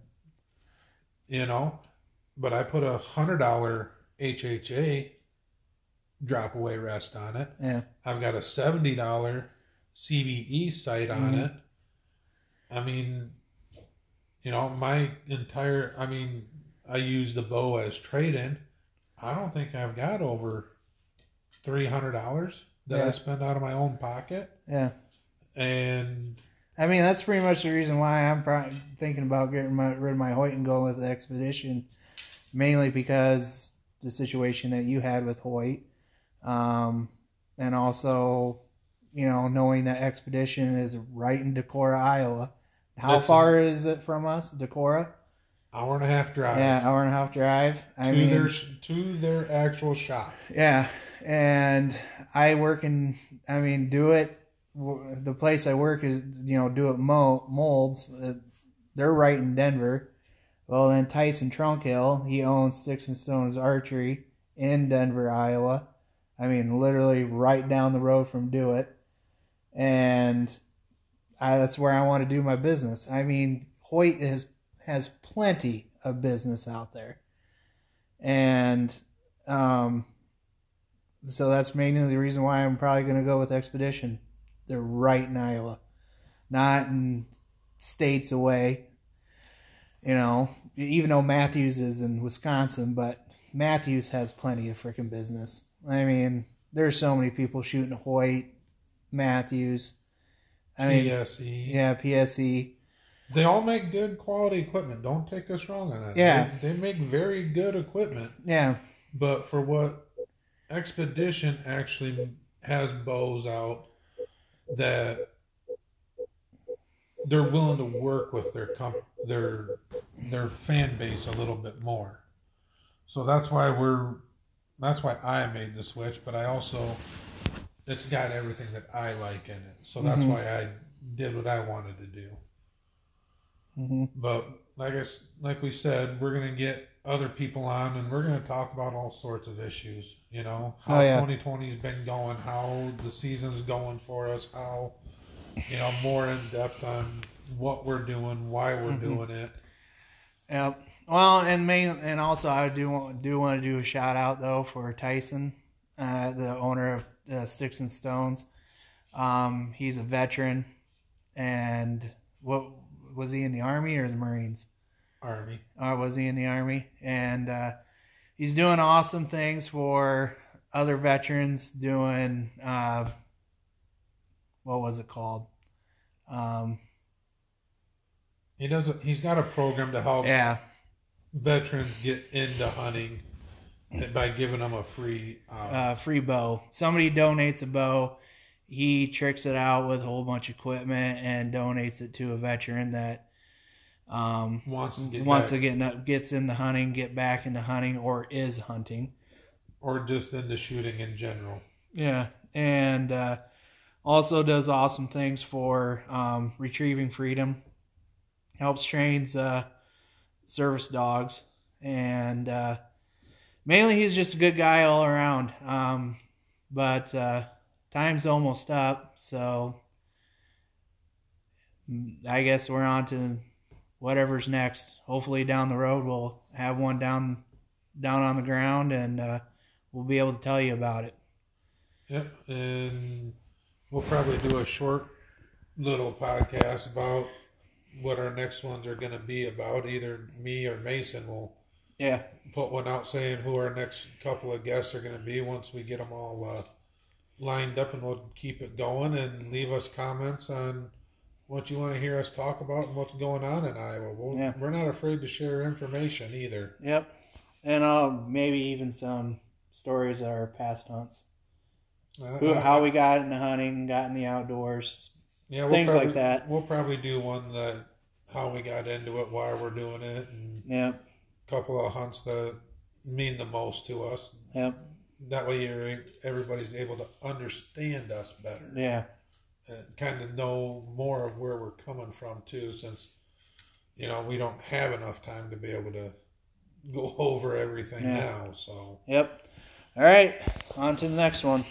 you know. But I put a hundred dollar HHA drop away rest on it.
Yeah,
I've got a seventy dollar CBE sight on
Mhm.
it. I mean, you know, my entire. I mean, I use the bow as trade in. I don't think I've got over three hundred dollars that I spend out of my own pocket,
yeah.
and
I mean, that's pretty much the reason why I'm probably thinking about getting my, rid of my Hoyt and going with the Xpedition, mainly because the situation that you had with Hoyt, um, and also, you know, knowing that Xpedition is right in Decorah, Iowa. How
That's-
far is it from us, Decorah?
hour and a half drive
Yeah, hour and a half drive. I
to
mean,
their to their actual shop.
Yeah, and I work in. I mean, do it. The place I work is you know do it molds. uh, They're right in Denver. Well, then Tyson Trunkhill, he owns Sticks and Stones Archery in Denver, Iowa. I mean, literally right down the road from Do It, and I, that's where I want to do my business. I mean, Hoyt has has plenty of business out there, and um, so that's mainly the reason why I'm probably going to go with Xpedition. They're right in Iowa, not in states away. You know, even though Mathews is in Wisconsin, but Mathews has plenty of freaking business. I mean, there's so many people shooting Hoyt, Mathews. I mean,
PSE.
yeah, PSE.
They all make good quality equipment. Don't take us wrong on that.
Yeah.
They, they make very good equipment.
Yeah,
But for what Xpedition actually has bows out that they're willing to work with their comp- their their fan base a little bit more. So that's why we're that's why I made the switch, but I also it's got everything that I like in it. So that's
Mhm.
why I did what I wanted to do.
hmm
But like I, like we said, we're gonna get other people on, and we're gonna talk about all sorts of issues. You know, how
Oh, yeah.
2020's been going, how the season's going for us, how you know more in depth on what we're doing, why we're
Mhm.
doing it.
Yep. Well, and main and also I do want do want to do a shout out though for Tyson, uh, the owner of uh, Sticks and Stones. Um, he's a veteran, and what was he in the army or the Marines?
Army.
Or was he in the army? And uh, he's doing awesome things for other veterans. Doing uh, what was it called? Um,
He doesn't. He's got a program to help
yeah,
veterans get into hunting by giving them a free. Um,
uh, free bow. Somebody donates a bow. He tricks it out with a whole bunch of equipment and donates it to a veteran that um,
wants to get
wants
back,
to get gets into hunting, get back into hunting, or is hunting.
or just into shooting in general.
Yeah, and uh, also does awesome things for um, retrieving freedom. Helps trains uh, service dogs, and uh, mainly he's just a good guy all around. Um, but uh, time's almost up, so I guess we're on to whatever's next. Hopefully, down the road we'll have one down down on the ground, and uh, we'll be able to tell you about it.
Yep, and we'll probably do a short little podcast about what our next ones are going to be about. Either me or Mason will
Yeah.
put one out saying who our next couple of guests are going to be once we get them all uh, lined up, and we'll keep it going and leave us comments on what you want to hear us talk about and what's going on in Iowa. We'll,
Yeah.
We're not afraid to share information either.
Yep. And uh, maybe even some stories of our past hunts.
Uh,
Who,
uh,
how we got into hunting, got in the outdoors.
Yeah, we'll
Things like that.
We'll probably do one that how we got into it, why we're doing it, and
Yep.
Couple of hunts that mean the most to us.
Yep.
That way, you're, everybody's able to understand us better
Yeah.
and kind of know more of where we're coming from too. Since you know we don't have enough time to be able to go over everything
Yeah.
now, so
Yep. All right. On to the next one.